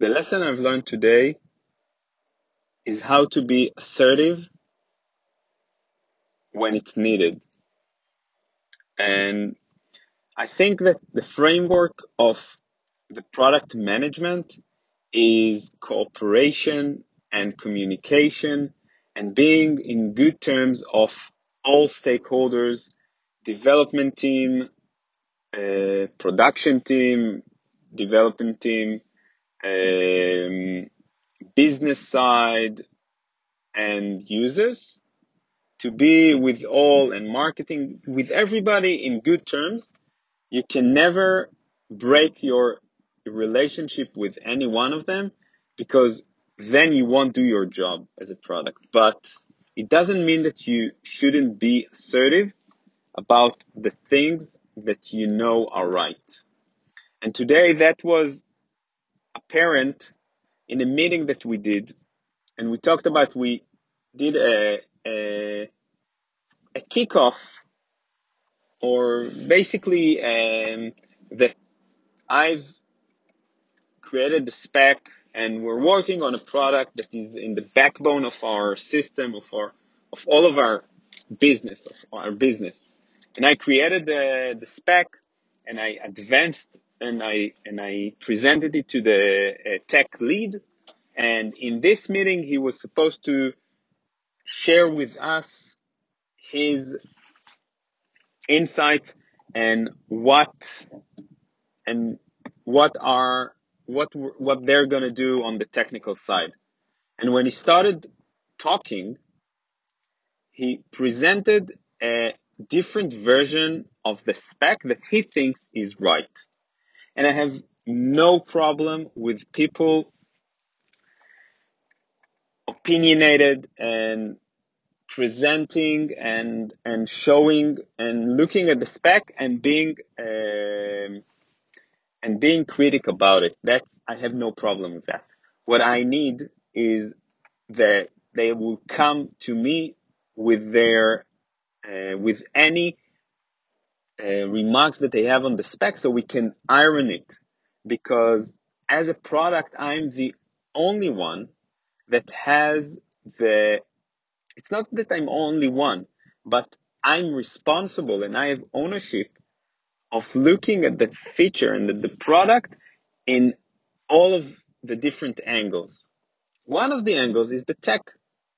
The lesson I've learned today is how to be assertive when it's needed. And I think that the framework of the product management is cooperation and communication and being in good terms of all stakeholders, development team, uh, production team, development team, um, business side, and users to be with all and marketing with everybody in good terms. You can never break your relationship with any one of them because then you won't do your job as a product. But it doesn't mean that you shouldn't be assertive about the things that you know are right. And today that was apparent in a meeting that we did and we talked about we did a, a, a kickoff or basically um, that I've created the spec and we're working on a product that is in the backbone of our system of our of all of our business of our business. And I created the, the spec and I advanced and I and I presented it to the uh, tech lead and in this meeting he was supposed to share with us his insights and what and what are what what they're going to do on the technical side. And when he started talking, he presented a different version of the spec that he thinks is right. And I have no problem with people opinionated and presenting and and showing and looking at the spec and being um, and being critic about it. That's I have no problem with that. What I need is that they will come to me with their uh, with any uh, remarks that they have on the spec, so we can iron it. Because as a product, I'm the only one that has the it's not that I'm only one, but I'm responsible and I have ownership of looking at the feature and the, the product in all of the different angles. One of the angles is the tech,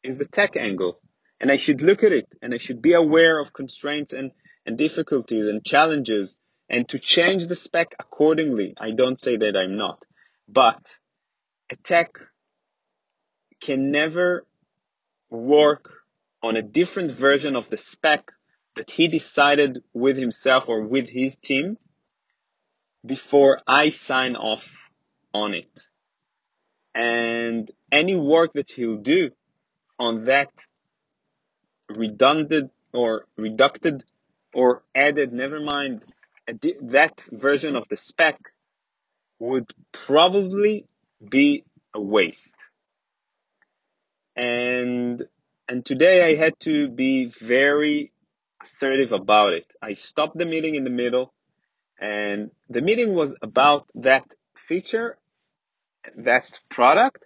is the tech angle. And I should look at it and I should be aware of constraints and, and difficulties and challenges and to change the spec accordingly. I don't say that I'm not, but a tech can never work on a different version of the spec that he decided with himself or with his team before I sign off on it. And any work that he'll do on that redundant or reducted or added, never mind, that version of the spec would probably be a waste. And and today I had to be very assertive about it. I stopped the meeting in the middle and the meeting was about that feature, that product,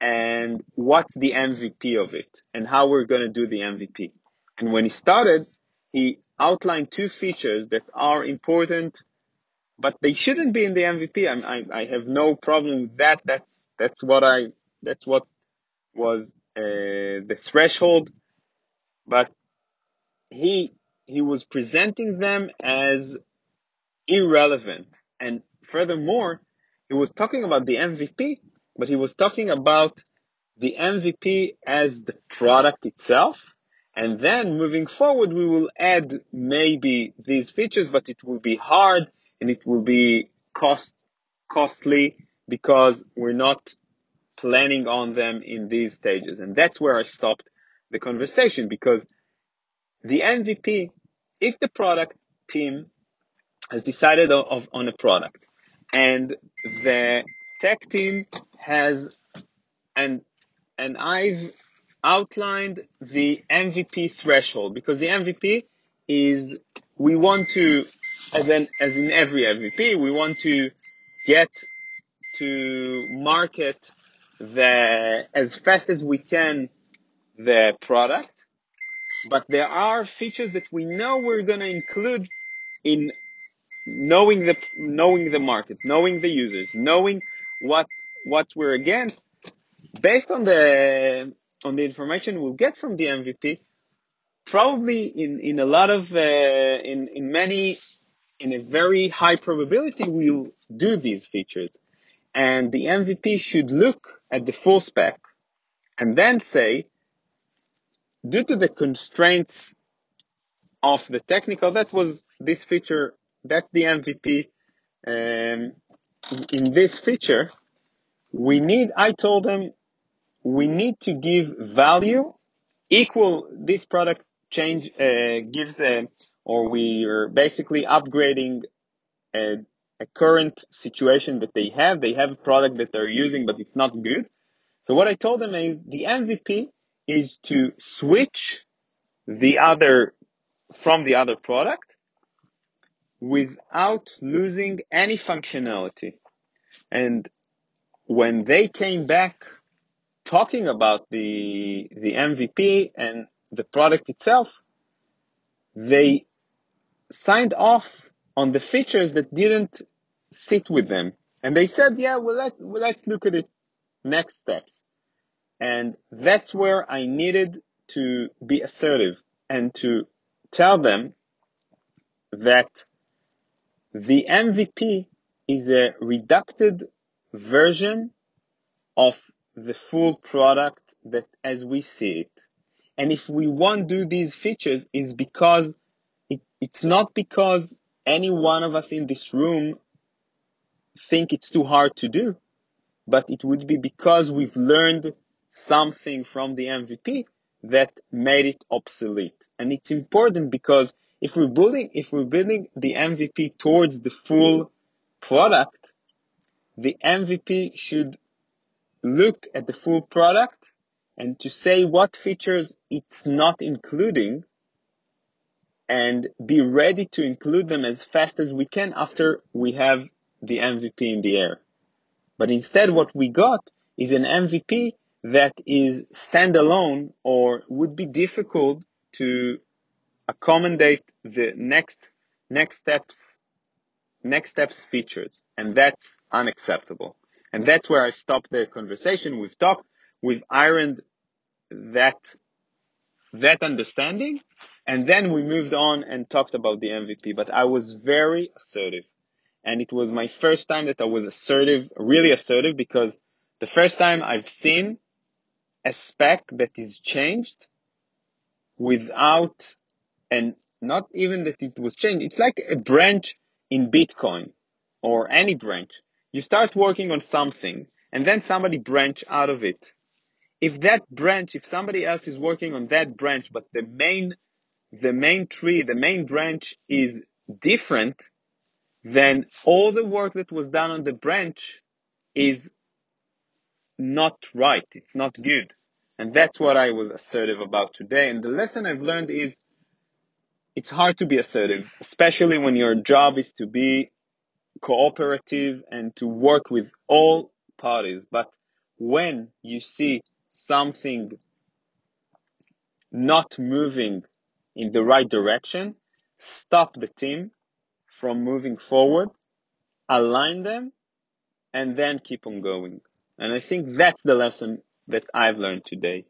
and what's the MVP of it and how we're going to do the MVP. And when he started, he outlined two features that are important, but they shouldn't be in the MVP. I, I, I have no problem with that. That's, that's what I, that's what was uh, the threshold. But he, he was presenting them as irrelevant. And furthermore, he was talking about the MVP, but he was talking about the MVP as the product itself. And then moving forward, we will add maybe these features, but it will be hard and it will be cost, costly because we're not planning on them in these stages. And that's where I stopped the conversation because the MVP, if the product team has decided of, on a product and the tech team has and and I've outlined the MVP threshold because the MVP is we want to as in as in every MVP we want to get to market the as fast as we can the product, but there are features that we know we're going to include in knowing the knowing the market, knowing the users, knowing what what we're against, based on the on the information we'll get from the MVP. Probably in in a lot of uh, in in many in a very high probability we'll do these features, and the MVP should look at the full spec and then say, due to the constraints of the technical, that was this feature, that the MVP. Um, in this feature, we need, I told them, we need to give value equal, this product change, uh, gives a, or we are basically upgrading a, a current situation that they have. They have a product that they're using, but it's not good. So what I told them is the MVP is to switch the other from the other product without losing any functionality. And when they came back talking about the, the MVP and the product itself, they signed off on the features that didn't sit with them. And they said, yeah, well, let, well, let's look at it next steps. And that's where I needed to be assertive and to tell them that the MVP is a reducted version of the full product that as we see it. And if we won't do these features is because it, it's not because any one of us in this room think it's too hard to do, but it would be because we've learned something from the MVP that made it obsolete. And it's important because if we're building, if we're building the MVP towards the full product, the MVP should look at the full product and to say what features it's not including and be ready to include them as fast as we can after we have the MVP in the air. But instead what we got is an MVP that is standalone or would be difficult to accommodate the next next steps next steps features and that's unacceptable and that's where i stopped the conversation we've talked we've ironed that that understanding and then we moved on and talked about the mvp but i was very assertive and it was my first time that i was assertive really assertive because the first time i've seen a spec that is changed without and not even that it was changed. It's like a branch in Bitcoin or any branch. You start working on something and then somebody branch out of it. If that branch, if somebody else is working on that branch, but the main, the main tree, the main branch is different, then all the work that was done on the branch is not right. It's not good. And that's what I was assertive about today. And the lesson I've learned is it's hard to be assertive, especially when your job is to be cooperative and to work with all parties. But when you see something not moving in the right direction, stop the team from moving forward, align them, and then keep on going. And I think that's the lesson that I've learned today.